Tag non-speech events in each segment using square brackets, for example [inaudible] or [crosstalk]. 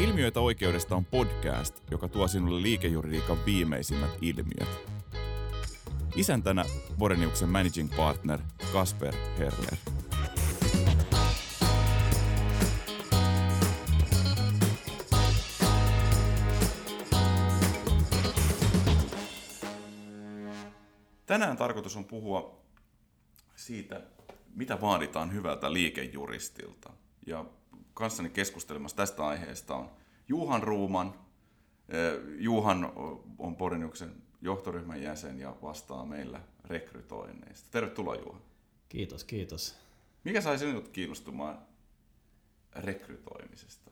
Ilmiöitä oikeudesta on podcast, joka tuo sinulle liikejuridiikan viimeisimmät ilmiöt. Isäntänä Boreniuksen managing partner Kasper Herler. Tänään tarkoitus on puhua siitä, mitä vaaditaan hyvältä liikejuristilta. Ja kanssani keskustelemassa tästä aiheesta on Juhan Ruuman. Juhan on Poriniuksen johtoryhmän jäsen ja vastaa meillä rekrytoinneista. Tervetuloa Juha. Kiitos, kiitos. Mikä sai sinut kiinnostumaan rekrytoimisesta?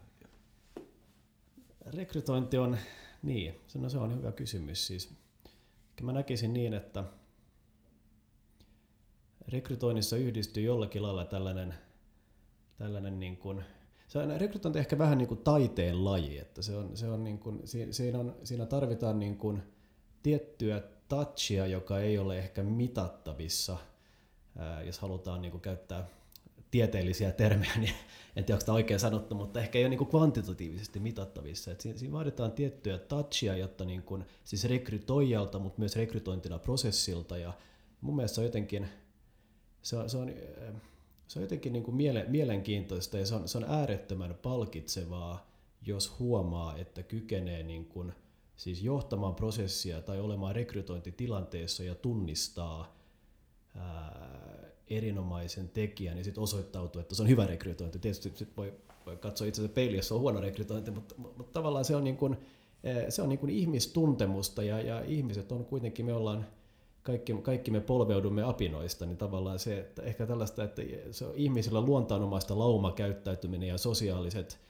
Rekrytointi on, niin, no se on hyvä kysymys. Siis, mä näkisin niin, että rekrytoinnissa yhdistyy jollakin lailla tällainen, tällainen niin kuin, se on, rekrytointi ehkä vähän niin kuin taiteen laji, että se on, se on niin kuin, siinä, on, siinä tarvitaan niin kuin tiettyä touchia, joka ei ole ehkä mitattavissa, jos halutaan niin kuin käyttää tieteellisiä termejä, niin en tiedä, onko tämä oikein sanottu, mutta ehkä ei ole niin kvantitatiivisesti mitattavissa. Et siinä, siinä vaaditaan tiettyä touchia, jotta niin kuin, siis rekrytoijalta, mutta myös rekrytointina prosessilta. Ja mun mielestä se on jotenkin, se on, se on, se on jotenkin niin kuin miele, mielenkiintoista ja se on, se on äärettömän palkitsevaa, jos huomaa, että kykenee niin kuin, siis johtamaan prosessia tai olemaan rekrytointitilanteessa ja tunnistaa ää, erinomaisen tekijän ja sitten osoittautuu, että se on hyvä rekrytointi. Tietysti sit voi, voi katsoa itse asiassa peiliä, jos on huono rekrytointi, mutta, mutta tavallaan se on, niin kuin, se on niin kuin ihmistuntemusta ja, ja ihmiset on kuitenkin, me ollaan kaikki, kaikki me polveudumme apinoista, niin tavallaan se, että ehkä tällaista, että se on ihmisillä luontaanomaista laumakäyttäytyminen ja sosiaaliset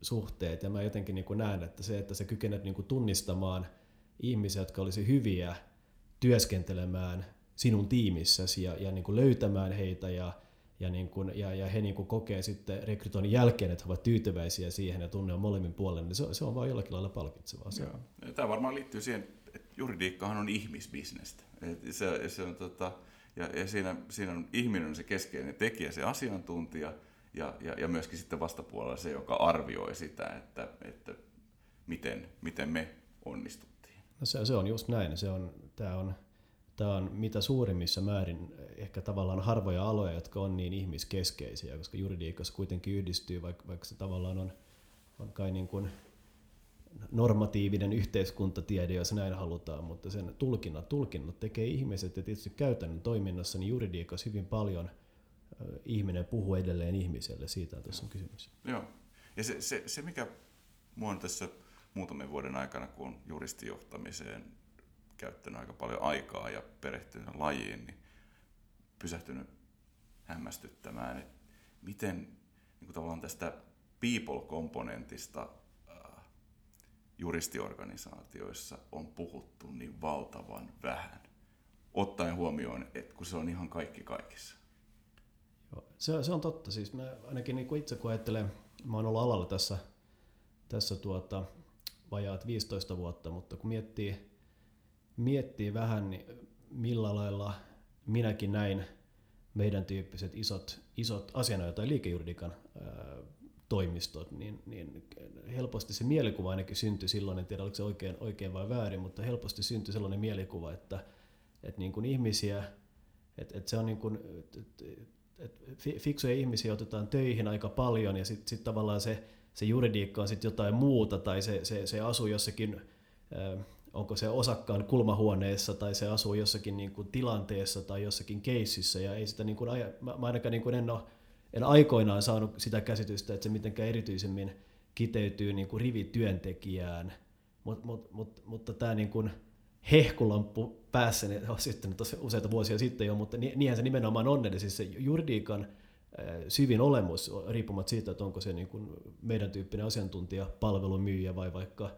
suhteet, ja mä jotenkin niin näen, että se, että sä kykenet niin tunnistamaan ihmisiä, jotka olisi hyviä työskentelemään sinun tiimissäsi ja, ja niin löytämään heitä ja, ja, niin kuin, ja, ja he niin kuin kokee sitten rekrytoinnin jälkeen, että he ovat tyytyväisiä siihen ja tunne on molemmin puolen, niin se, se on vaan jollakin lailla palkitsevaa. Se. Tämä varmaan liittyy siihen, juridiikkahan on ihmisbisnestä. Se, se on, tota, ja, ja siinä, siinä on ihminen se keskeinen tekijä, se asiantuntija, ja, ja, ja myöskin sitten vastapuolella se, joka arvioi sitä, että, että miten, miten me onnistuttiin. No se, se on just näin. Se on, tämä, on, tämä on mitä suurimmissa määrin ehkä tavallaan harvoja aloja, jotka on niin ihmiskeskeisiä, koska juridiikassa kuitenkin yhdistyy, vaikka, vaikka se tavallaan on, on kai niin kuin normatiivinen yhteiskuntatiede, jos näin halutaan, mutta sen tulkinnat, tulkinnat tekee ihmiset. Ja tietysti käytännön toiminnassa niin juridiikassa hyvin paljon ihminen puhuu edelleen ihmiselle, siitä tässä on kysymys. Joo, ja se, se, se mikä mua on tässä muutamien vuoden aikana, kun on juristijohtamiseen käyttänyt aika paljon aikaa ja perehtynyt lajiin, niin pysähtynyt hämmästyttämään, että miten niin tavallaan tästä people-komponentista juristiorganisaatioissa on puhuttu niin valtavan vähän, ottaen huomioon, että kun se on ihan kaikki kaikissa. Joo, se, se on totta. Siis mä ainakin niin itse kun ajattelen, mä oon ollut alalla tässä, tässä tuota, vajaat 15 vuotta, mutta kun miettii, miettii vähän, niin millä lailla minäkin näin meidän tyyppiset isot, isot asianajo- tai liikejuridikan toimistot, niin, niin helposti se mielikuva ainakin syntyi silloin, en tiedä oliko se oikein, oikein vai väärin, mutta helposti syntyi sellainen mielikuva, että, että niin kuin ihmisiä, että, että se on niin kuin, että, että fiksuja ihmisiä otetaan töihin aika paljon ja sitten sit tavallaan se, se juridiikka on sitten jotain muuta tai se, se, se asuu jossakin, onko se osakkaan kulmahuoneessa tai se asuu jossakin niin kuin tilanteessa tai jossakin keississä ja ei sitä niin kuin, mä, mä ainakaan niin kuin en ole en aikoinaan saanut sitä käsitystä, että se mitenkään erityisemmin kiteytyy niin kuin rivityöntekijään, mut, mut, mut, mutta tämä niin kuin hehkulamppu päässä niin on syttynyt tosi useita vuosia sitten jo, mutta niinhän se nimenomaan on, eli siis se juridiikan syvin olemus, riippumatta siitä, että onko se niin kuin meidän tyyppinen asiantuntija, palvelumyyjä vai vaikka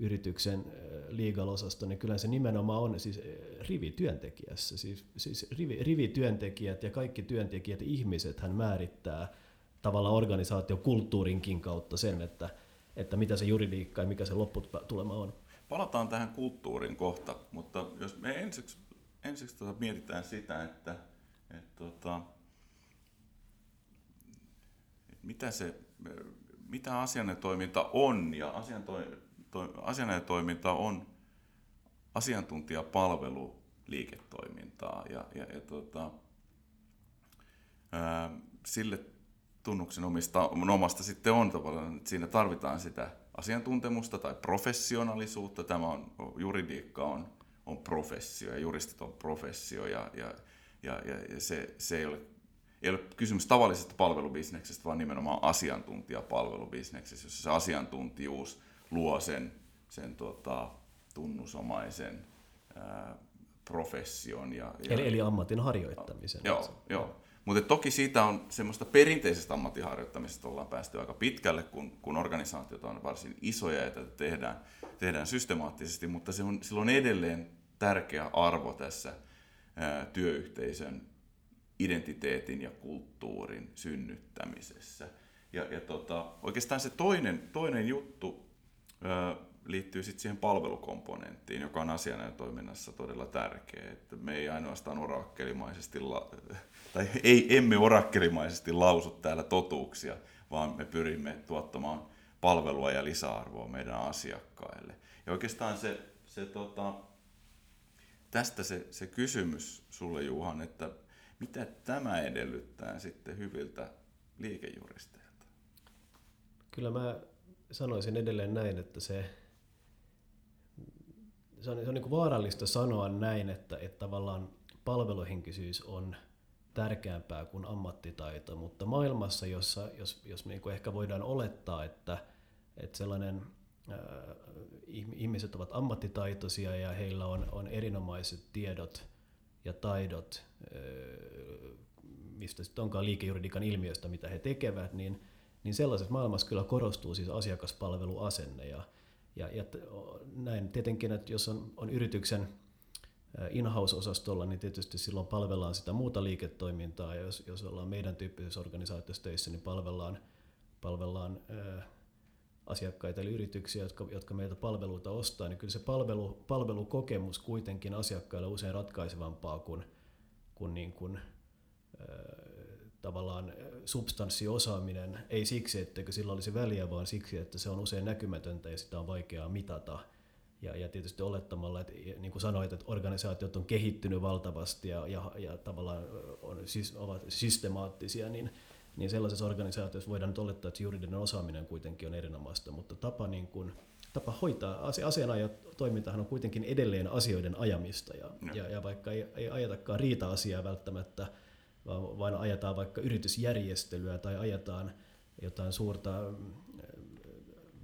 yrityksen legal-osasto, niin kyllä se nimenomaan on siis rivityöntekijässä. Siis, siis rivi, rivityöntekijät ja kaikki työntekijät, ihmiset hän määrittää tavallaan organisaatiokulttuurinkin kautta sen, että, että mitä se juridiikka ja mikä se lopputulema on. Palataan tähän kulttuurin kohta, mutta jos me ensiksi, ensiksi tuota mietitään sitä, että, että, tuota, että mitä se mitä asianajotoiminta on, ja asianajotoiminta on asiantuntijapalvelu liiketoimintaa, ja, ja, ja tota, ää, sille tunnuksen omista, omasta sitten on tavallaan, että siinä tarvitaan sitä asiantuntemusta tai professionaalisuutta. Tämä on, juridiikka on, on professio ja juristit on professio ja, ja, ja, ja se, se ei, ole, ei ole kysymys tavallisesta palvelubisneksestä, vaan nimenomaan asiantuntijapalvelubisneksestä, jossa se asiantuntijuus luo sen, sen tota, tunnusomaisen ää, profession. Ja, ja, eli, eli ammatin harjoittamisen. Joo, joo. Mutta toki siitä on semmoista perinteisestä ammattiharjoittamisesta ollaan päästy aika pitkälle, kun, kun organisaatiot on varsin isoja ja tätä tehdään, tehdään systemaattisesti, mutta se on, sillä on edelleen tärkeä arvo tässä ää, työyhteisön identiteetin ja kulttuurin synnyttämisessä. Ja, ja tota, oikeastaan se toinen, toinen juttu liittyy sitten siihen palvelukomponenttiin, joka on toiminnassa todella tärkeä. Että me ei ainoastaan orakkelimaisesti, la- tai ei, emme orakkelimaisesti lausu täällä totuuksia, vaan me pyrimme tuottamaan palvelua ja lisäarvoa meidän asiakkaille. Ja oikeastaan se, se tota, tästä se, se kysymys sulle Juhan, että mitä tämä edellyttää sitten hyviltä liikejuristeilta? Kyllä mä sanoisin edelleen näin, että se se on, se on niin vaarallista sanoa näin, että, että tavallaan palveluhenkisyys on tärkeämpää kuin ammattitaito, mutta maailmassa, jossa jos, jos me niin ehkä voidaan olettaa, että, että sellainen äh, ihmiset ovat ammattitaitoisia ja heillä on, on erinomaiset tiedot ja taidot, äh, mistä sitten onkaan liikejuridikan ilmiöstä, mitä he tekevät, niin, niin sellaisessa maailmassa kyllä korostuu siis asiakaspalveluasenne ja, ja, ja näin tietenkin, että jos on, on yrityksen in-house-osastolla, niin tietysti silloin palvellaan sitä muuta liiketoimintaa, ja jos, jos ollaan meidän tyyppisessä organisaatiossa töissä, niin palvellaan, palvellaan ää, asiakkaita eli yrityksiä, jotka, jotka meiltä palveluita ostaa, niin kyllä se palvelu, palvelukokemus kuitenkin asiakkaille usein ratkaisevampaa kuin, kuin, niin kuin ää, tavallaan substanssiosaaminen, ei siksi, että sillä olisi väliä, vaan siksi, että se on usein näkymätöntä ja sitä on vaikeaa mitata. Ja, ja tietysti olettamalla, että niin kuin sanoit, että organisaatiot on kehittynyt valtavasti ja, ja, ja tavallaan on, siis, ovat systemaattisia, niin, niin sellaisessa organisaatiossa voidaan nyt olettaa, että juridinen osaaminen kuitenkin on erinomaista, mutta tapa, niin kuin, tapa hoitaa, asianajotoimintahan on kuitenkin edelleen asioiden ajamista, ja, no. ja, ja vaikka ei, ei ajatakaan riita-asiaa välttämättä, vaan, vaan ajetaan vaikka yritysjärjestelyä tai ajetaan jotain suurta mm,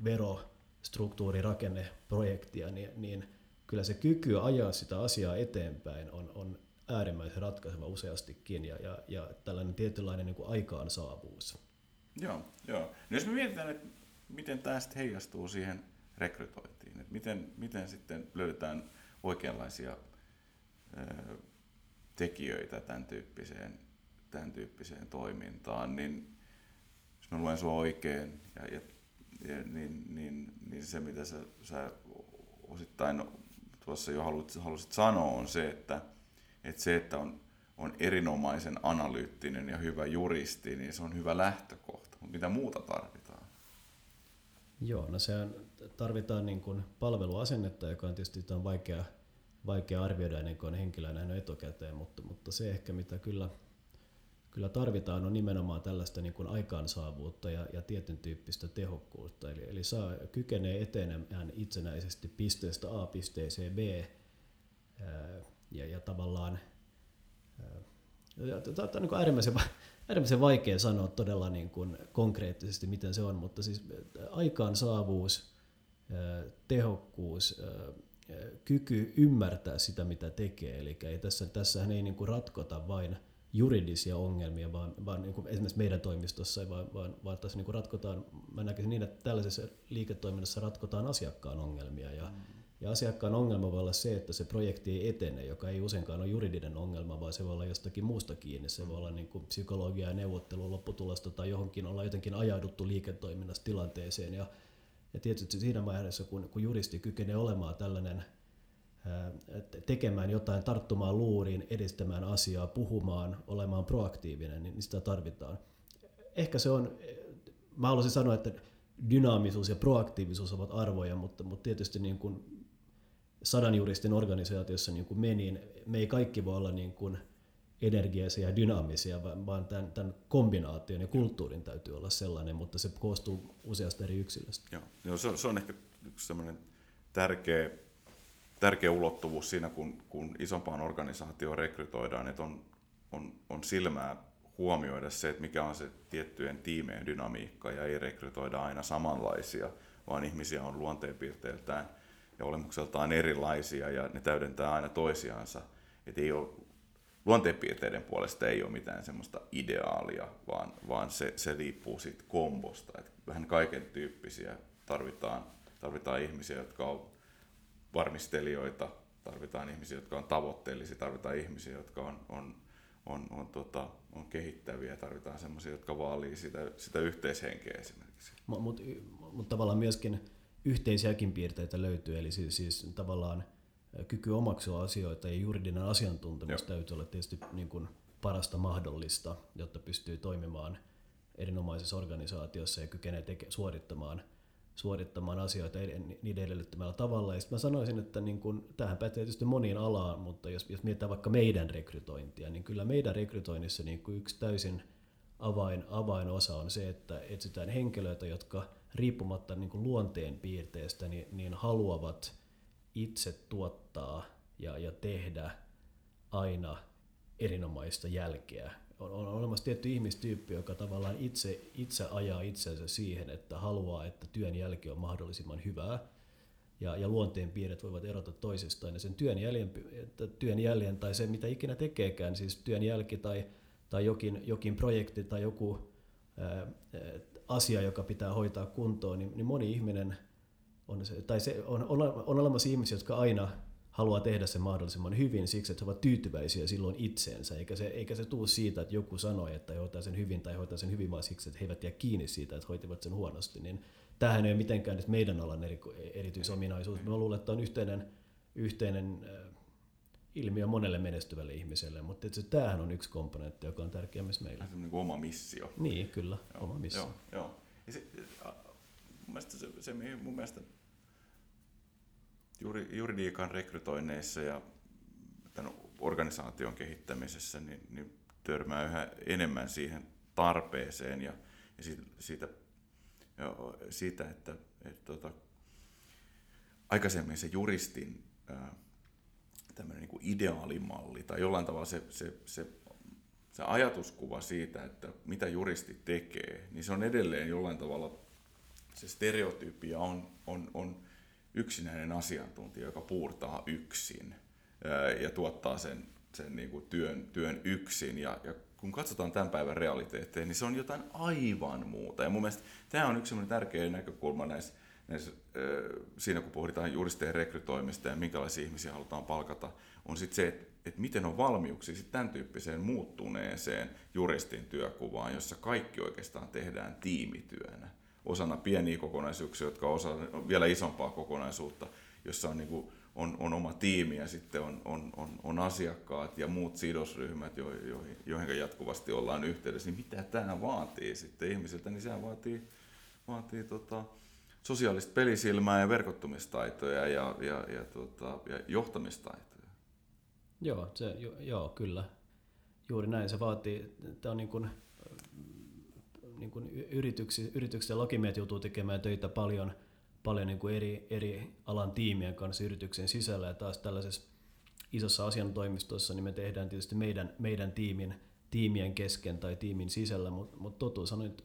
verostruktuurirakenneprojektia, niin, niin kyllä se kyky ajaa sitä asiaa eteenpäin on, on äärimmäisen ratkaiseva useastikin ja, ja, ja tällainen tietynlainen niin kuin aikaansaavuus. Joo, joo. No jos me mietitään, että miten tämä sitten heijastuu siihen rekrytointiin, että miten, miten sitten löydetään oikeanlaisia ö, tekijöitä tämän tyyppiseen tämän tyyppiseen toimintaan, niin jos mä luen sua oikein, ja, ja, ja, niin, niin, niin se mitä sä, sä osittain tuossa jo halusit, halusit sanoa on se, että, että se, että on, on erinomaisen analyyttinen ja hyvä juristi, niin se on hyvä lähtökohta. Mutta mitä muuta tarvitaan? Joo, no sehän tarvitaan niin kuin palveluasennetta, joka on tietysti on vaikea, vaikea arvioida ennen kuin on henkilöä nähnyt etukäteen, mutta, mutta se ehkä mitä kyllä kyllä tarvitaan on nimenomaan tällaista niin kuin aikaansaavuutta ja, ja tietyn tyyppistä tehokkuutta. Eli, eli saa, kykenee etenemään itsenäisesti pisteestä A pisteeseen B ää, ja, ja tavallaan Tämä on niin äärimmäisen, äärimmäisen vaikea sanoa todella niin kuin konkreettisesti, miten se on, mutta siis aikaansaavuus, tehokkuus, kyky ymmärtää sitä, mitä tekee. Eli tässä, tässähän ei niin kuin ratkota vain juridisia ongelmia, vaan, vaan niin kuin esimerkiksi meidän toimistossa, vaan, vaan, vaan tässä niin kuin ratkotaan, mä näkisin niin, että tällaisessa liiketoiminnassa ratkotaan asiakkaan ongelmia. Ja, mm. ja asiakkaan ongelma voi olla se, että se projekti ei etene, joka ei useinkaan ole juridinen ongelma, vaan se voi olla jostakin muusta kiinni. Se voi olla niin kuin psykologia ja neuvottelu lopputulosta tai johonkin olla jotenkin ajauduttu liiketoiminnassa tilanteeseen. Ja, ja tietysti siinä vaiheessa, kun, kun juristi kykenee olemaan tällainen – tekemään jotain, tarttumaan luuriin, edistämään asiaa, puhumaan, olemaan proaktiivinen, niin sitä tarvitaan. Ehkä se on, mä haluaisin sanoa, että dynaamisuus ja proaktiivisuus ovat arvoja, mutta, mutta tietysti niin kuin sadan juristin organisaatiossa niin kuin me, niin me ei kaikki voi olla niin kuin energiaisia ja dynaamisia, vaan tämän, tämän kombinaation ja kulttuurin täytyy olla sellainen, mutta se koostuu useasta eri yksilöstä. Joo, Joo se, se on ehkä yksi sellainen tärkeä, tärkeä ulottuvuus siinä, kun, kun isompaan organisaatioon rekrytoidaan, että on, on, on silmää huomioida se, että mikä on se tiettyjen tiimeen dynamiikka ja ei rekrytoida aina samanlaisia, vaan ihmisiä on luonteenpiirteiltään ja olemukseltaan erilaisia ja ne täydentää aina toisiansa. Että ei ole, luonteenpiirteiden puolesta ei ole mitään semmoista ideaalia, vaan, vaan se, se riippuu siitä kombosta. Että vähän kaiken tyyppisiä tarvitaan, tarvitaan ihmisiä, jotka on varmistelijoita, tarvitaan ihmisiä, jotka on tavoitteellisia, tarvitaan ihmisiä, jotka on, on, on, on, tota, on kehittäviä, tarvitaan sellaisia, jotka vaalii sitä, sitä yhteishenkeä esimerkiksi. Mutta mut, mut tavallaan myöskin yhteisiäkin piirteitä löytyy, eli siis, siis tavallaan kyky omaksua asioita ja juridinen asiantuntemus Joo. täytyy olla tietysti niin kuin parasta mahdollista, jotta pystyy toimimaan erinomaisessa organisaatiossa ja kykenee teke, suorittamaan, suorittamaan asioita niiden edellyttämällä tavalla. Ja mä sanoisin, että niin kun, tähän pätee tietysti moniin alaan, mutta jos, jos mietitään vaikka meidän rekrytointia, niin kyllä meidän rekrytoinnissa niin yksi täysin avain, avainosa on se, että etsitään henkilöitä, jotka riippumatta niin kuin luonteen piirteestä niin, niin haluavat itse tuottaa ja, ja tehdä aina erinomaista jälkeä. On, on olemassa tietty ihmistyyppi, joka tavallaan itse, itse ajaa itsensä siihen, että haluaa, että työn jälki on mahdollisimman hyvää. Ja, ja luonteen piirret voivat erota toisistaan. Ja sen työn jäljen, työn jäljen tai se, mitä ikinä tekeekään, siis työn jälki tai, tai jokin, jokin projekti tai joku ää, asia, joka pitää hoitaa kuntoon, niin, niin moni ihminen on, se, tai se, on, on, on olemassa ihmisiä, jotka aina haluaa tehdä sen mahdollisimman hyvin siksi, että he ovat tyytyväisiä silloin itseensä, eikä se, eikä se tule siitä, että joku sanoi, että he hoitaa sen hyvin tai hoitaa sen hyvin, vaan siksi, että he eivät jää kiinni siitä, että hoitivat sen huonosti, niin tämähän ei ole mitenkään meidän alan eri, erityisominaisuus. Mä luulen, että on yhteinen, yhteinen äh, ilmiö monelle menestyvälle ihmiselle, mutta se, tämähän on yksi komponentti, joka on tärkeä myös meille. Se on niin kuin oma missio. Niin, kyllä, joo, oma missio. Joo, joo. Ja se, mun mielestä se, se mun mielestä juuri, juridiikan rekrytoinneissa ja tämän organisaation kehittämisessä niin, niin törmää yhä enemmän siihen tarpeeseen ja, ja siitä, ja siitä että, että, tota, aikaisemmin se juristin ää, niin kuin ideaalimalli tai jollain tavalla se, se, se, se ajatuskuva siitä, että mitä juristi tekee, niin se on edelleen jollain tavalla, se stereotypia on, on, on yksinäinen asiantuntija, joka puurtaa yksin ja tuottaa sen, sen niin kuin työn, työn yksin. Ja, ja kun katsotaan tämän päivän realiteetteja, niin se on jotain aivan muuta. Ja mun mielestä tämä on yksi tärkeä näkökulma näissä, näissä, siinä, kun pohditaan juristien rekrytoimista ja minkälaisia ihmisiä halutaan palkata, on sitten se, että, että miten on valmiuksia sitten tämän tyyppiseen muuttuneeseen juristin työkuvaan, jossa kaikki oikeastaan tehdään tiimityönä osana pieniä kokonaisuuksia, jotka osa vielä isompaa kokonaisuutta, jossa on, niin kuin, on, on oma tiimi ja sitten on, on, on, on asiakkaat ja muut sidosryhmät, jo, jo, joihin jatkuvasti ollaan yhteydessä, niin mitä tämä vaatii sitten ihmisiltä, niin sehän vaatii, vaatii tota, sosiaalista pelisilmää ja verkottumistaitoja ja, ja, ja, tota, ja johtamistaitoja. Joo, se, jo, joo, kyllä. Juuri näin se vaatii. Tämä on niin kuin, niin kuin yrityksi, yritykset ja lakimiehet joutuu tekemään töitä paljon, paljon niin kuin eri, eri alan tiimien kanssa yrityksen sisällä. Ja taas tällaisessa isossa asiantoimistossa niin me tehdään tietysti meidän, meidän tiimin, tiimien kesken tai tiimin sisällä, mutta mut totuus on, että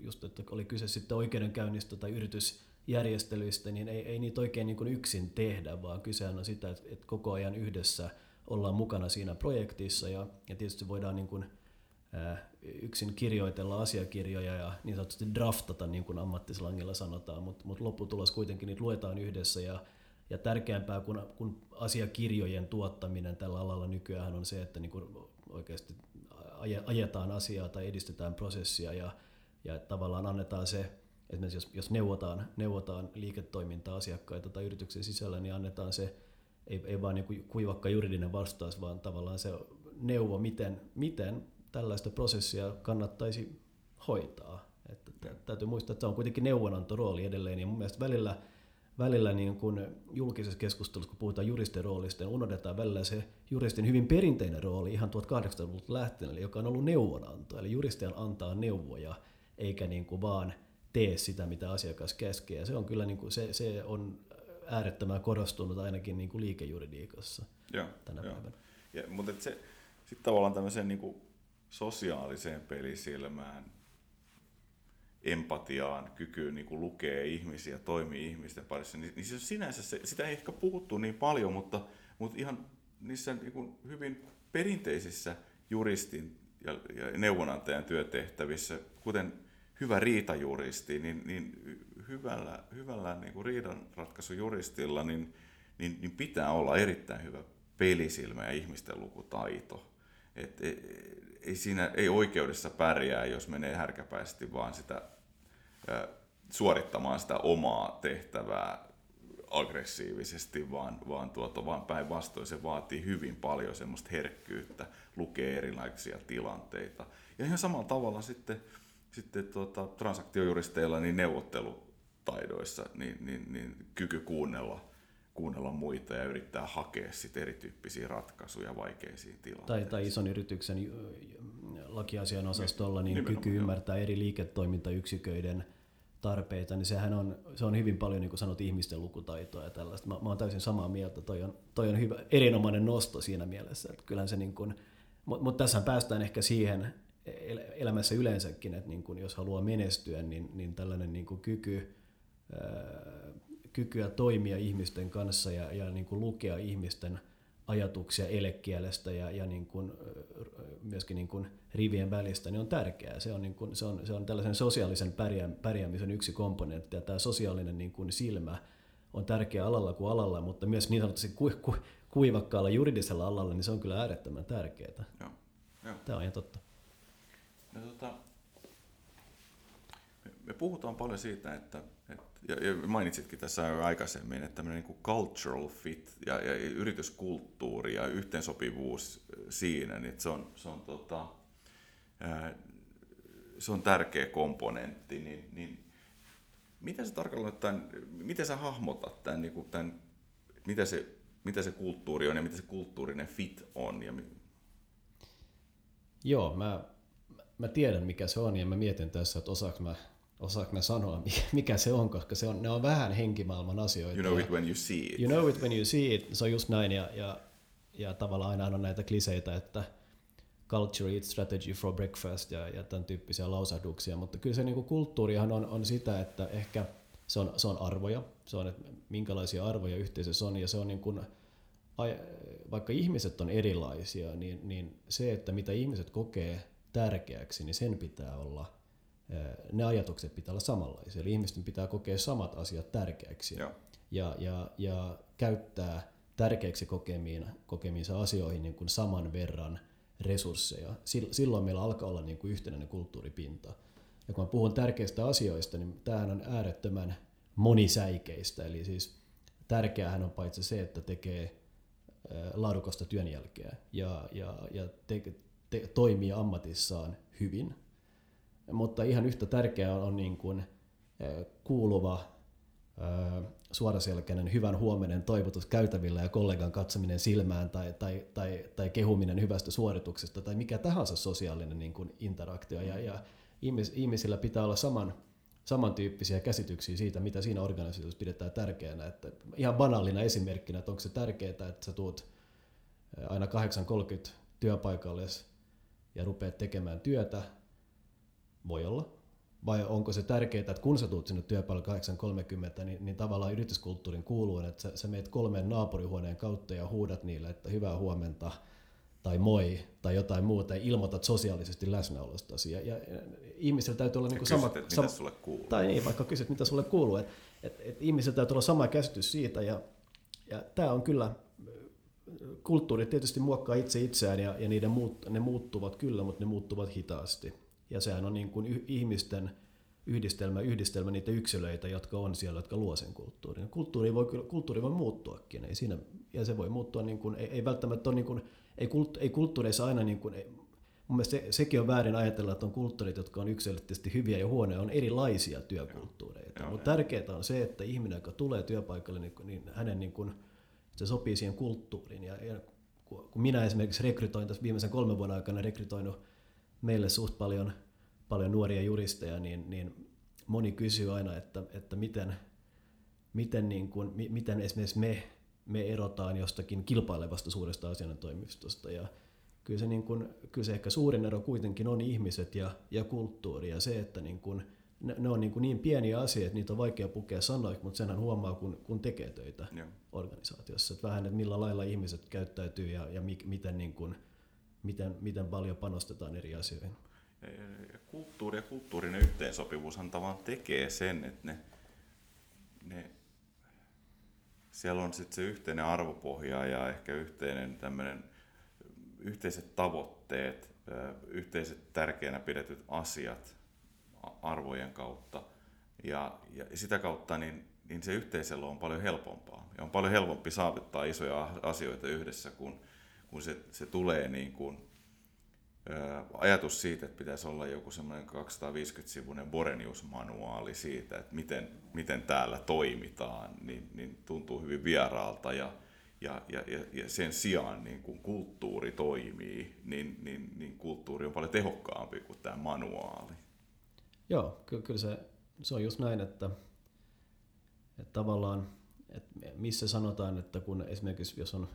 just, että oli kyse sitten oikeudenkäynnistä tai yritysjärjestelyistä, niin ei, ei niitä oikein niin kuin yksin tehdä, vaan kysehän on sitä, että, että koko ajan yhdessä ollaan mukana siinä projektissa. Ja, ja tietysti voidaan niin kuin yksin kirjoitella asiakirjoja ja niin sanotusti draftata, niin kuin ammattislangilla sanotaan, mutta mut lopputulos kuitenkin niitä luetaan yhdessä. Ja, ja tärkeämpää kuin, kuin asiakirjojen tuottaminen tällä alalla nykyään on se, että niin kuin oikeasti ajetaan asiaa tai edistetään prosessia ja, ja tavallaan annetaan se, esimerkiksi jos, jos neuvotaan, neuvotaan liiketoimintaa asiakkaita tai yrityksen sisällä, niin annetaan se ei, ei vaan niin kuivakka juridinen vastaus, vaan tavallaan se neuvo, miten, miten tällaista prosessia kannattaisi hoitaa. Että täytyy muistaa, että se on kuitenkin neuvonantorooli edelleen, ja mun mielestä välillä, välillä niin kun julkisessa keskustelussa, kun puhutaan juristin roolista, niin unohdetaan välillä se juristin hyvin perinteinen rooli ihan 1800-luvulta lähtien, eli joka on ollut neuvonanto, eli juristian antaa neuvoja, eikä niin kuin vaan tee sitä, mitä asiakas käskee. Ja se on kyllä niin kuin, se, se on äärettömän korostunut ainakin niin kuin liikejuridiikassa Joo, tänä joo. päivänä. Ja, mutta se sitten tavallaan tämmöiseen niin kuin sosiaaliseen pelisilmään, empatiaan, kykyyn niin kuin lukee ihmisiä, toimii ihmisten parissa, niin, niin se sinänsä se, sitä ei ehkä puhuttu niin paljon, mutta, mutta ihan niissä niin kuin hyvin perinteisissä juristin ja, ja neuvonantajan työtehtävissä, kuten hyvä riitajuristi, niin, niin hyvällä, hyvällä niin kuin riidanratkaisujuristilla niin, niin, niin pitää olla erittäin hyvä pelisilmä ja ihmisten lukutaito. Et ei, ei, siinä, ei oikeudessa pärjää, jos menee härkäpäisesti vaan sitä suorittamaan sitä omaa tehtävää aggressiivisesti, vaan, vaan, tuota, vaan päinvastoin se vaatii hyvin paljon semmoista herkkyyttä, lukee erilaisia tilanteita. Ja ihan samalla tavalla sitten, sitten tuota, transaktiojuristeilla niin neuvottelutaidoissa niin, niin, niin kyky kuunnella kuunnella muita ja yrittää hakea sit erityyppisiä ratkaisuja vaikeisiin tilanteisiin. Tai, tai ison yrityksen lakiasian osastolla niin Nimenomaan, kyky joo. ymmärtää eri liiketoimintayksiköiden tarpeita, niin sehän on, se on hyvin paljon, niin kuin sanot, ihmisten lukutaitoa ja tällaista. Mä, mä oon täysin samaa mieltä, toi on, toi on hyvä, erinomainen nosto siinä mielessä, että kyllähän se niin kuin, mutta mut tässä päästään ehkä siihen el- elämässä yleensäkin, että niin kuin jos haluaa menestyä, niin, niin tällainen niin kuin kyky, ää, kykyä toimia ihmisten kanssa ja, ja niin kuin lukea ihmisten ajatuksia elekielestä ja, ja niin kuin, myöskin niin kuin rivien välistä, niin on tärkeää. Se on, niin kuin, se on, se on tällaisen sosiaalisen pärjää, pärjäämisen yksi komponentti, ja tämä sosiaalinen niin kuin silmä on tärkeä alalla kuin alalla, mutta myös niin sanotusti ku, ku, kuivakkaalla juridisella alalla, niin se on kyllä äärettömän tärkeää. Joo, joo. Tämä on ihan totta. No, tota, me, me puhutaan paljon siitä, että, että ja, ja mainitsitkin tässä jo aikaisemmin, että tämmöinen niin cultural fit ja, ja yrityskulttuuri ja yhteensopivuus siinä, niin se on, se on, tota, ää, se on tärkeä komponentti, niin, niin mitä sä tarkalleen ottaen, miten sä hahmotat tämän, niin kuin tämän mitä, se, mitä se kulttuuri on ja mitä se kulttuurinen fit on? Ja, Joo, mä, mä tiedän mikä se on ja mä mietin tässä, että osaako mä, osaako mä sanoa [laughs] mikä, se on, koska se on, ne on vähän henkimaailman asioita. you know it when you see it. You know it when you see it, se on just näin ja, ja, ja tavallaan aina on näitä kliseitä, että culture eats strategy for breakfast ja, ja tämän tyyppisiä lausahduksia, mutta kyllä se niin kuin kulttuurihan on, on sitä, että ehkä se on, se on arvoja, se on, että minkälaisia arvoja yhteisössä on ja se on niin kuin, ai- vaikka ihmiset on erilaisia, niin, niin se, että mitä ihmiset kokee tärkeäksi, niin sen pitää olla, ne ajatukset pitää olla samanlaisia. Eli ihmisten pitää kokea samat asiat tärkeäksi Joo. ja, ja, ja käyttää tärkeäksi kokemiin, kokemiinsa asioihin niin kuin saman verran resursseja. Sil- Silloin meillä alkaa olla niin kuin yhtenäinen kulttuuripinta. Ja kun mä puhun tärkeistä asioista, niin tämähän on äärettömän monisäikeistä. Eli siis tärkeähän on paitsi se, että tekee laadukasta työnjälkeä ja, ja, ja te, te, toimii ammatissaan hyvin. Mutta ihan yhtä tärkeää on, niin kuin, kuuluva, suoraselkäinen, hyvän huominen toivotus käytävillä ja kollegan katsominen silmään tai, tai, tai, tai kehuminen hyvästä suorituksesta tai mikä tahansa sosiaalinen niin kuin interaktio. Ja, ja ihmis, ihmisillä pitää olla saman, samantyyppisiä käsityksiä siitä, mitä siinä organisaatiossa pidetään tärkeänä. Että ihan banaalina esimerkkinä, että onko se tärkeää, että sä tuut aina 8.30 työpaikalle ja rupeat tekemään työtä, voi olla. Vai onko se tärkeää, että kun sä tuut sinne työpaikalle 8.30, niin, niin tavallaan yrityskulttuurin kuuluu, että sä, sä meet kolmen naapurihuoneen kautta ja huudat niille, että hyvää huomenta tai moi tai jotain muuta ja ilmoitat sosiaalisesti läsnäolostasi. Ja, ja, ja ihmisillä täytyy olla niin kuin kysyt, sama, että sama, mitä sulle kuuluu. tai niin, vaikka kysyt, mitä sulle kuuluu. Et, et, et ihmisillä täytyy olla sama käsitys siitä, ja, ja tämä on kyllä, kulttuuri tietysti muokkaa itse itseään, ja, ja niiden muut, ne muuttuvat kyllä, mutta ne muuttuvat hitaasti. Ja sehän on niin kuin ihmisten yhdistelmä, yhdistelmä niitä yksilöitä, jotka on siellä, jotka luo sen kulttuurin. Kulttuuri voi, kulttuuri voi muuttuakin, ei siinä, ja se voi muuttua, niin kuin, ei, ei välttämättä ole, niin kuin, ei, kult, ei kulttuureissa aina, niin kuin, ei, mun mielestä se, sekin on väärin ajatella, että on kulttuurit, jotka on yksilöllisesti hyviä ja huonoja, on erilaisia työkulttuureita. Mutta tärkeää on se, että ihminen, joka tulee työpaikalle, niin, niin hänen niin kuin, se sopii siihen kulttuuriin. Ja, ja kun minä esimerkiksi rekrytoin tässä viimeisen kolmen vuoden aikana rekrytoinut meille suht paljon, paljon nuoria juristeja, niin, niin moni kysyy aina, että, että miten, miten, niin kuin, miten esimerkiksi me, me erotaan jostakin kilpailevasta suuresta asianajotoimistosta. Ja kyllä se, niin kuin, kyllä se ehkä suurin ero kuitenkin on ihmiset ja, ja kulttuuri ja se, että niin kuin, ne, ne on niin, kuin niin pieniä asioita, että niitä on vaikea pukea sanoiksi, mutta senhän huomaa, kun, kun tekee töitä Joo. organisaatiossa. Että vähän, että millä lailla ihmiset käyttäytyy ja, ja mi, miten, niin kuin, miten, miten paljon panostetaan eri asioihin. Kulttuuri ja kulttuurinen yhteensopivuushan tavallaan tekee sen, että ne, ne siellä on sitten se yhteinen arvopohja ja ehkä yhteinen tämmöinen yhteiset tavoitteet, yhteiset tärkeänä pidetyt asiat arvojen kautta. Ja, ja sitä kautta niin, niin se yhteiselo on paljon helpompaa. Ja on paljon helpompi saavuttaa isoja asioita yhdessä, kun, kun se, se tulee niin kuin, ajatus siitä, että pitäisi olla joku semmoinen 250-sivuinen Borenius-manuaali siitä, että miten, miten täällä toimitaan, niin, niin tuntuu hyvin vieraalta ja, ja, ja, ja sen sijaan niin kun kulttuuri toimii, niin, niin, niin kulttuuri on paljon tehokkaampi kuin tämä manuaali. Joo, ky- kyllä se, se on just näin, että, että tavallaan, että missä sanotaan, että kun esimerkiksi jos on,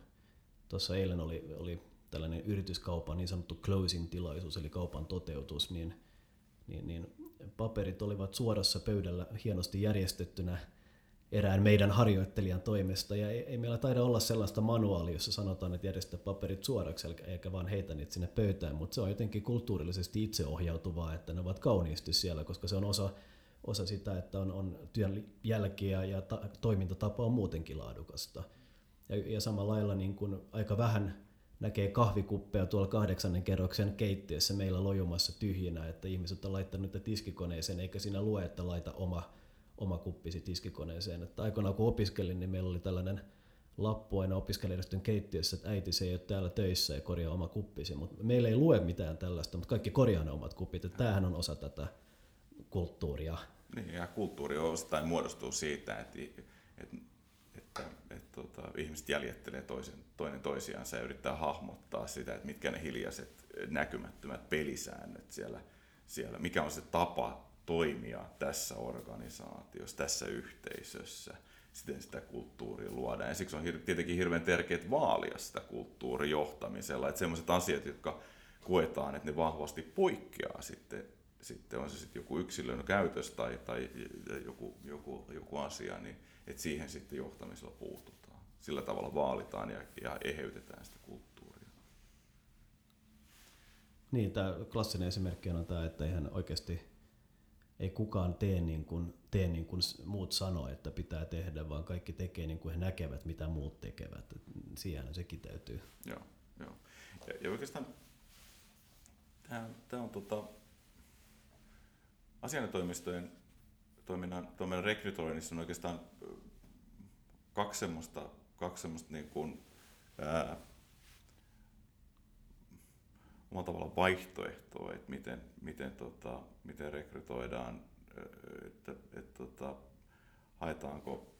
tuossa eilen oli, oli tällainen yrityskaupan niin sanottu closing-tilaisuus, eli kaupan toteutus, niin, niin, niin paperit olivat suorassa pöydällä hienosti järjestettynä erään meidän harjoittelijan toimesta. Ja ei, ei meillä taida olla sellaista manuaalia, jossa sanotaan, että järjestä paperit suoraksi, eikä vaan heitä niitä sinne pöytään, mutta se on jotenkin kulttuurillisesti itseohjautuvaa, että ne ovat kauniisti siellä, koska se on osa, osa sitä, että on, on työn jälkiä ja ta, toimintatapa on muutenkin laadukasta. Ja, ja samalla lailla niin kuin aika vähän näkee kahvikuppeja tuolla kahdeksannen kerroksen keittiössä meillä lojumassa tyhjinä, että ihmiset on laittanut niitä tiskikoneeseen, eikä siinä lue, että laita oma, oma kuppisi tiskikoneeseen. Että aikoinaan kun opiskelin, niin meillä oli tällainen lappu aina opiskelijoiden keittiössä, että äiti se ei ole täällä töissä ja korjaa oma kuppisi, mutta meillä ei lue mitään tällaista, mutta kaikki korjaa ne omat kupit, että tämähän on osa tätä kulttuuria. Niin, ja kulttuuri osittain muodostuu siitä, että, että että, että tota, ihmiset jäljittelee toisen, toinen toisiaan ja yrittää hahmottaa sitä, että mitkä ne hiljaiset näkymättömät pelisäännöt siellä, siellä mikä on se tapa toimia tässä organisaatiossa, tässä yhteisössä, siten sitä kulttuuria luodaan. Ja siksi on tietenkin hirveän tärkeää vaalia sitä kulttuurijohtamisella, että sellaiset asiat, jotka koetaan, että ne vahvasti poikkeaa sitten, sitten on se sitten joku yksilön käytös tai, tai joku, joku, joku asia, niin että siihen sitten johtamisella puututaan. Sillä tavalla vaalitaan ja, ja eheytetään sitä kulttuuria. Niin, tämä klassinen esimerkki on tämä, että eihän oikeasti ei kukaan tee niin kuin, tee niin kuin muut sanoo, että pitää tehdä, vaan kaikki tekee niin kuin he näkevät, mitä muut tekevät. Siihen se kiteytyy. Joo, joo. Ja, ja oikeastaan tämä, tämä on tota, asianajotoimistojen toiminnan, toiminnan rekrytoinnissa on oikeastaan kaksi semmoista, kaksi semmoista niin kuin, ää, omalla tavalla vaihtoehtoa, että miten, miten, tota, miten rekrytoidaan, että, että, tota, haetaanko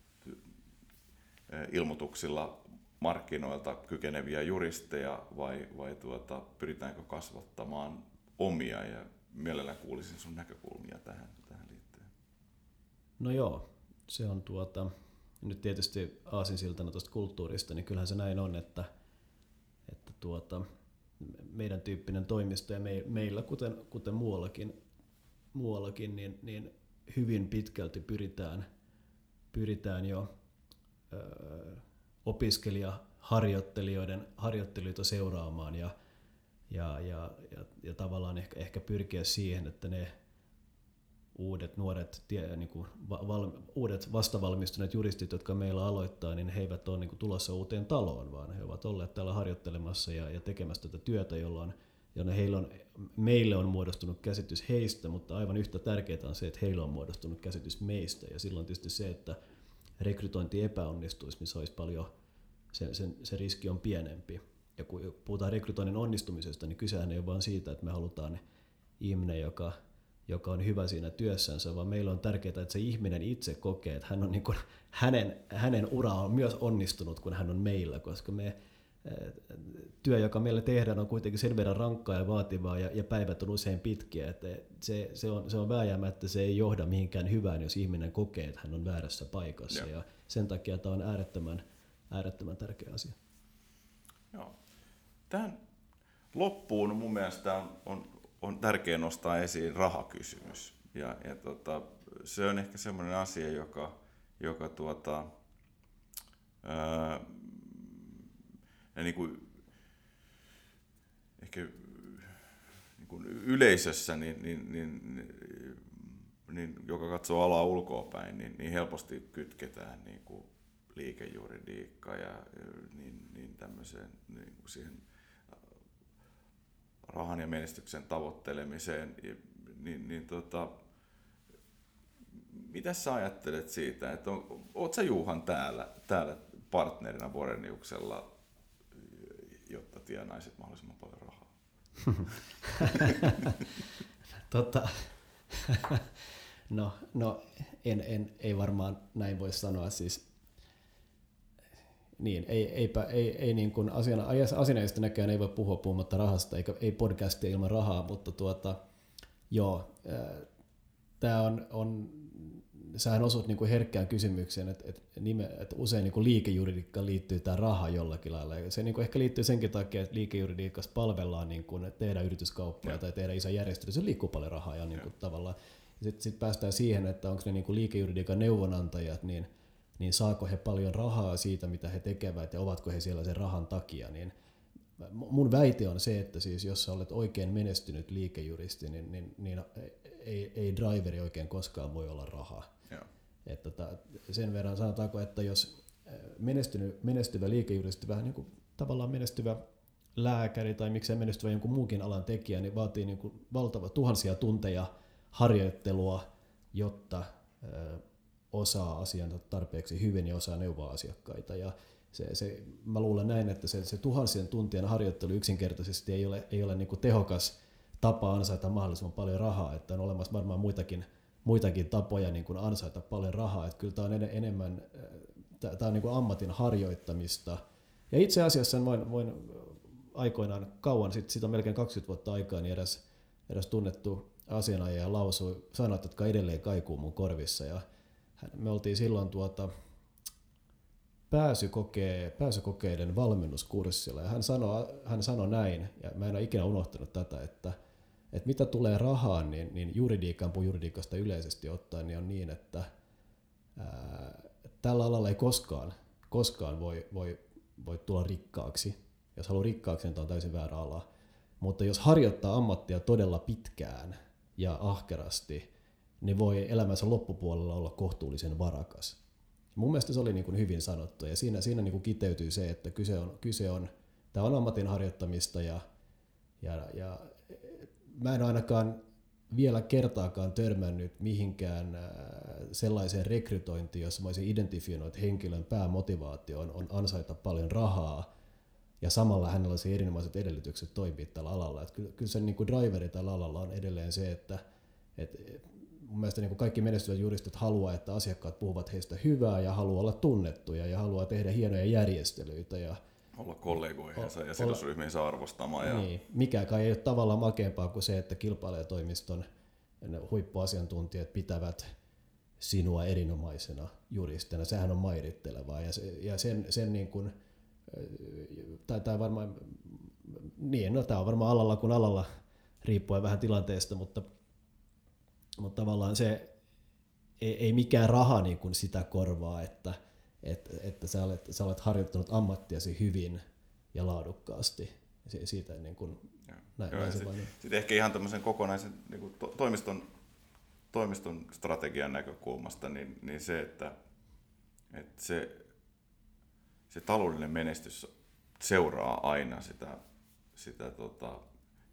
ilmoituksilla markkinoilta kykeneviä juristeja vai, vai tuota, pyritäänkö kasvattamaan omia ja mielellään kuulisin sun näkökulmia tähän. No joo, se on tuota, nyt tietysti aasinsiltana tuosta kulttuurista, niin kyllähän se näin on, että, että tuota, meidän tyyppinen toimisto ja me, meillä, kuten, kuten muuallakin, muuallakin niin, niin hyvin pitkälti pyritään, pyritään jo ö, opiskelijaharjoittelijoiden harjoittelijoita seuraamaan ja, ja, ja, ja, ja tavallaan ehkä, ehkä pyrkiä siihen, että ne uudet nuoret, tie, niin kuin val, uudet vastavalmistuneet juristit, jotka meillä aloittaa, niin he eivät ole niin kuin tulossa uuteen taloon, vaan he ovat olleet täällä harjoittelemassa ja, ja tekemässä tätä työtä, jolloin jonne heillä on, meille on muodostunut käsitys heistä, mutta aivan yhtä tärkeää on se, että heillä on muodostunut käsitys meistä. Ja silloin tietysti se, että rekrytointi epäonnistuisi, niin se olisi paljon, se, se, se riski on pienempi. ja kun puhutaan rekrytoinnin onnistumisesta, niin kysehän ei ole vain siitä, että me halutaan ihminen, joka, joka on hyvä siinä työssänsä, vaan meillä on tärkeää, että se ihminen itse kokee, että hän on niin kuin, hänen, hänen ura on myös onnistunut, kun hän on meillä, koska me, työ, joka meillä tehdään, on kuitenkin sen verran rankkaa ja vaativaa ja, ja päivät on usein pitkiä, että se, se, on, se on vääjäämättä, se ei johda mihinkään hyvään, jos ihminen kokee, että hän on väärässä paikassa ja, ja sen takia tämä on äärettömän, äärettömän tärkeä asia. Joo. Tähän loppuun mun mielestä on, on, tärkeää nostaa esiin rahakysymys. Ja, ja tota, se on ehkä semmoinen asia, joka, joka tuota, ää, niin kuin, ehkä niin kuin yleisössä, niin, niin, niin, niin, joka katsoo alaa ulkoapäin, niin, niin helposti kytketään niin kuin liikejuridiikka ja niin, niin tämmöiseen niin kuin siihen rahan ja menestyksen tavoittelemiseen, niin, niin tota, mitä sä ajattelet siitä, että on, oot sä Juhan täällä, täällä partnerina Boreniuksella jotta tienaisit mahdollisimman paljon rahaa? [laughs] tota, [laughs] no, no en, en, ei varmaan näin voi sanoa. Siis, niin, ei, eipä, ei, ei niin kuin asiana, asianajoista näkään ei voi puhua puhumatta rahasta, eikä, ei podcastia ilman rahaa, mutta tuota, joo, tämä on, on sähän osut niin kuin herkkään kysymykseen, että, että, nime, että usein niin liikejuridiikkaan liittyy tämä raha jollakin lailla. Se niin kuin ehkä liittyy senkin takia, että liikejuridiikassa palvellaan niin kuin, että tehdä yrityskauppaa tai tehdä iso järjestely, se liikkuu paljon rahaa ja niin kuin tavallaan. Sitten sit päästään siihen, että onko ne niin kuin liikejuridiikan neuvonantajat, niin, niin saako he paljon rahaa siitä, mitä he tekevät ja ovatko he siellä sen rahan takia, niin mun väite on se, että siis jos sä olet oikein menestynyt liikejuristi, niin, niin, niin ei, ei driveri oikein koskaan voi olla rahaa. Että tota, sen verran sanotaanko, että jos äh, menestynyt, menestyvä liikejuristi, vähän niin kuin tavallaan menestyvä lääkäri tai miksei menestyvä jonkun muukin alan tekijä, niin vaatii niin kuin valtava tuhansia tunteja harjoittelua, jotta äh, osaa asian tarpeeksi hyvin ja osaa neuvoa asiakkaita. Ja se, se, mä luulen näin, että se, se tuhansien tuntien harjoittelu yksinkertaisesti ei ole, ei ole niin kuin tehokas tapa ansaita mahdollisimman paljon rahaa, että on olemassa varmaan muitakin muitakin tapoja niin kuin ansaita paljon rahaa. Että kyllä tämä on enemmän äh, tämä on niin kuin ammatin harjoittamista. Ja itse asiassa voin, voin aikoinaan kauan, sitten siitä on melkein 20 vuotta aikaa, niin eräs, eräs tunnettu asianajaja lausui sanat, jotka edelleen kaikuu mun korvissa. Ja me oltiin silloin tuota, pääsykokee, pääsykokeiden valmennuskurssilla ja hän sanoi, hän sanoi näin, ja mä en ole ikinä unohtanut tätä, että – että mitä tulee rahaan, niin, niin juridiikan, puhun juridiikasta yleisesti ottaen, niin on niin, että ää, tällä alalla ei koskaan, koskaan voi, voi, voi tulla rikkaaksi. Jos haluaa rikkaaksi, niin tämä on täysin väärä ala. Mutta jos harjoittaa ammattia todella pitkään ja ahkerasti, niin voi elämänsä loppupuolella olla kohtuullisen varakas. Mun mielestä se oli niin kuin hyvin sanottu ja siinä, siinä niin kuin kiteytyy se, että kyse on, kyse on, tämä on ammatin harjoittamista ja, ja, ja mä en ainakaan vielä kertaakaan törmännyt mihinkään äh, sellaiseen rekrytointiin, jossa mä olisin identifioinut, että henkilön päämotivaatio on, on ansaita paljon rahaa ja samalla hänellä olisi erinomaiset edellytykset toimia tällä alalla. Että kyllä, kyllä se niin kuin driveri tällä alalla on edelleen se, että, että mun mielestä niin kuin kaikki menestyvät juristit haluaa, että asiakkaat puhuvat heistä hyvää ja haluaa olla tunnettuja ja haluaa tehdä hienoja järjestelyitä ja olla kollegoihinsa ja sidosryhmiinsä arvostamaan. Ja... Niin. Mikään ei ole tavallaan makeampaa kuin se, että kilpailijatoimiston huippuasiantuntijat pitävät sinua erinomaisena juristina. Sehän on mairittelevaa ja, se, ja sen, sen niin kuin, tai, tai varmaan, niin, no tämä on varmaan alalla kuin alalla, riippuen vähän tilanteesta, mutta, mutta tavallaan se ei, ei mikään raha niin kuin sitä korvaa, että, että, että sä, olet, sä olet harjoittanut ammattiasi hyvin ja laadukkaasti. Siitä niin kuin, näin, Joo, näin Sitten sit ehkä ihan tämmöisen kokonaisen niin kuin to, toimiston, toimiston strategian näkökulmasta, niin, niin se, että, että se, se taloudellinen menestys seuraa aina sitä, sitä tota,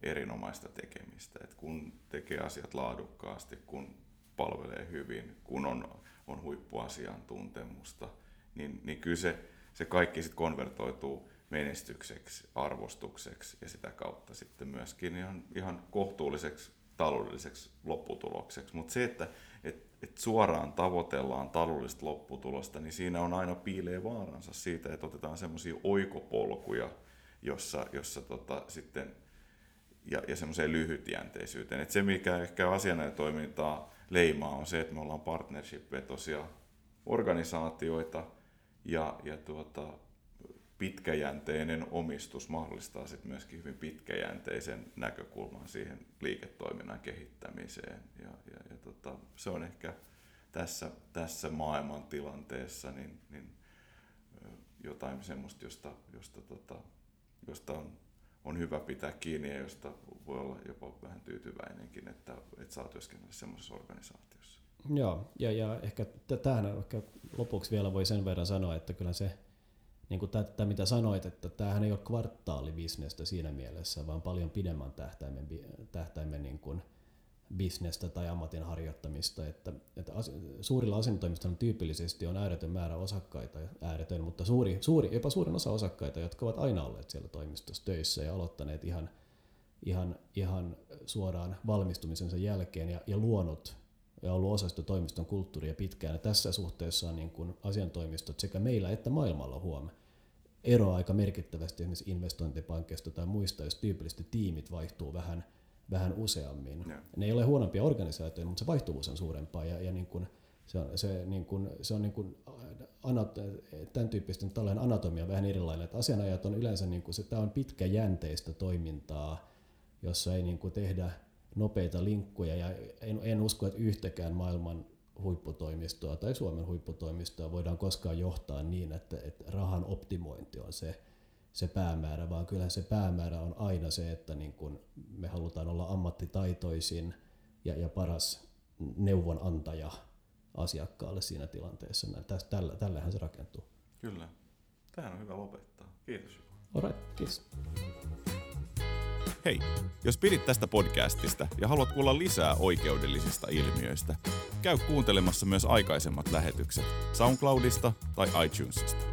erinomaista tekemistä. Et kun tekee asiat laadukkaasti, kun palvelee hyvin, kun on, on huippuasiantuntemusta – niin, niin kyllä se, se kaikki sitten konvertoituu menestykseksi, arvostukseksi ja sitä kautta sitten myöskin ihan, ihan kohtuulliseksi taloudelliseksi lopputulokseksi. Mutta se, että et, et suoraan tavoitellaan taloudellista lopputulosta, niin siinä on aina piilee vaaransa siitä, että otetaan semmoisia oikopolkuja, jossa, jossa tota, sitten ja, ja semmoiseen lyhytjänteisyyteen. Et se, mikä ehkä asianajotoimintaa leimaa, on se, että me ollaan partnership-vetosia organisaatioita ja, ja tuota, pitkäjänteinen omistus mahdollistaa sitten myöskin hyvin pitkäjänteisen näkökulman siihen liiketoiminnan kehittämiseen. Ja, ja, ja tota, se on ehkä tässä, tässä maailman tilanteessa niin, niin jotain semmoista, josta, josta, tota, josta on, on hyvä pitää kiinni ja josta voi olla jopa vähän tyytyväinenkin, että, että saa työskennellä semmoisessa organisaatiossa. Joo, ja, ja ehkä tähän ehkä lopuksi vielä voi sen verran sanoa, että kyllä se niin kuin tätä, mitä sanoit, että tämähän ei ole kvartaalibisnestä siinä mielessä, vaan paljon pidemmän tähtäimen, tähtäimen niin kuin bisnestä tai ammatin harjoittamista. Että, että as, suurilla asentoimistoilla tyypillisesti on ääretön määrä osakkaita, ääretön, mutta suuri, suuri, jopa suurin osa osakkaita, jotka ovat aina olleet siellä toimistossa töissä ja aloittaneet ihan, ihan, ihan suoraan valmistumisensa jälkeen ja, ja luonut ja ollut osa sitä toimiston kulttuuria pitkään. Ja tässä suhteessa on niin kuin asiantoimistot sekä meillä että maailmalla huomenna eroa aika merkittävästi esimerkiksi investointipankkeista tai muista, jos tyypillisesti tiimit vaihtuu vähän, vähän useammin. Ja. Ne ei ole huonompia organisaatioita, mutta se vaihtuvuus on suurempaa ja, ja niin kuin, se on, se, niin kuin, se on niin kuin, anat, tämän tyyppistä tällainen anatomia vähän erilainen, että asianajat on yleensä, niin kuin, se, tämä on pitkäjänteistä toimintaa, jossa ei niin kuin tehdä nopeita linkkuja ja en, en usko, että yhtäkään maailman huipputoimistoa tai Suomen huipputoimistoa voidaan koskaan johtaa niin, että, että rahan optimointi on se, se päämäärä, vaan kyllä se päämäärä on aina se, että niin kun me halutaan olla ammattitaitoisin ja, ja paras neuvonantaja asiakkaalle siinä tilanteessa. Tästä, tällä, tällähän se rakentuu. Kyllä. Tähän on hyvä lopettaa. Kiitos. Alright, kiitos. Hei, jos pidit tästä podcastista ja haluat kuulla lisää oikeudellisista ilmiöistä, käy kuuntelemassa myös aikaisemmat lähetykset SoundCloudista tai iTunesista.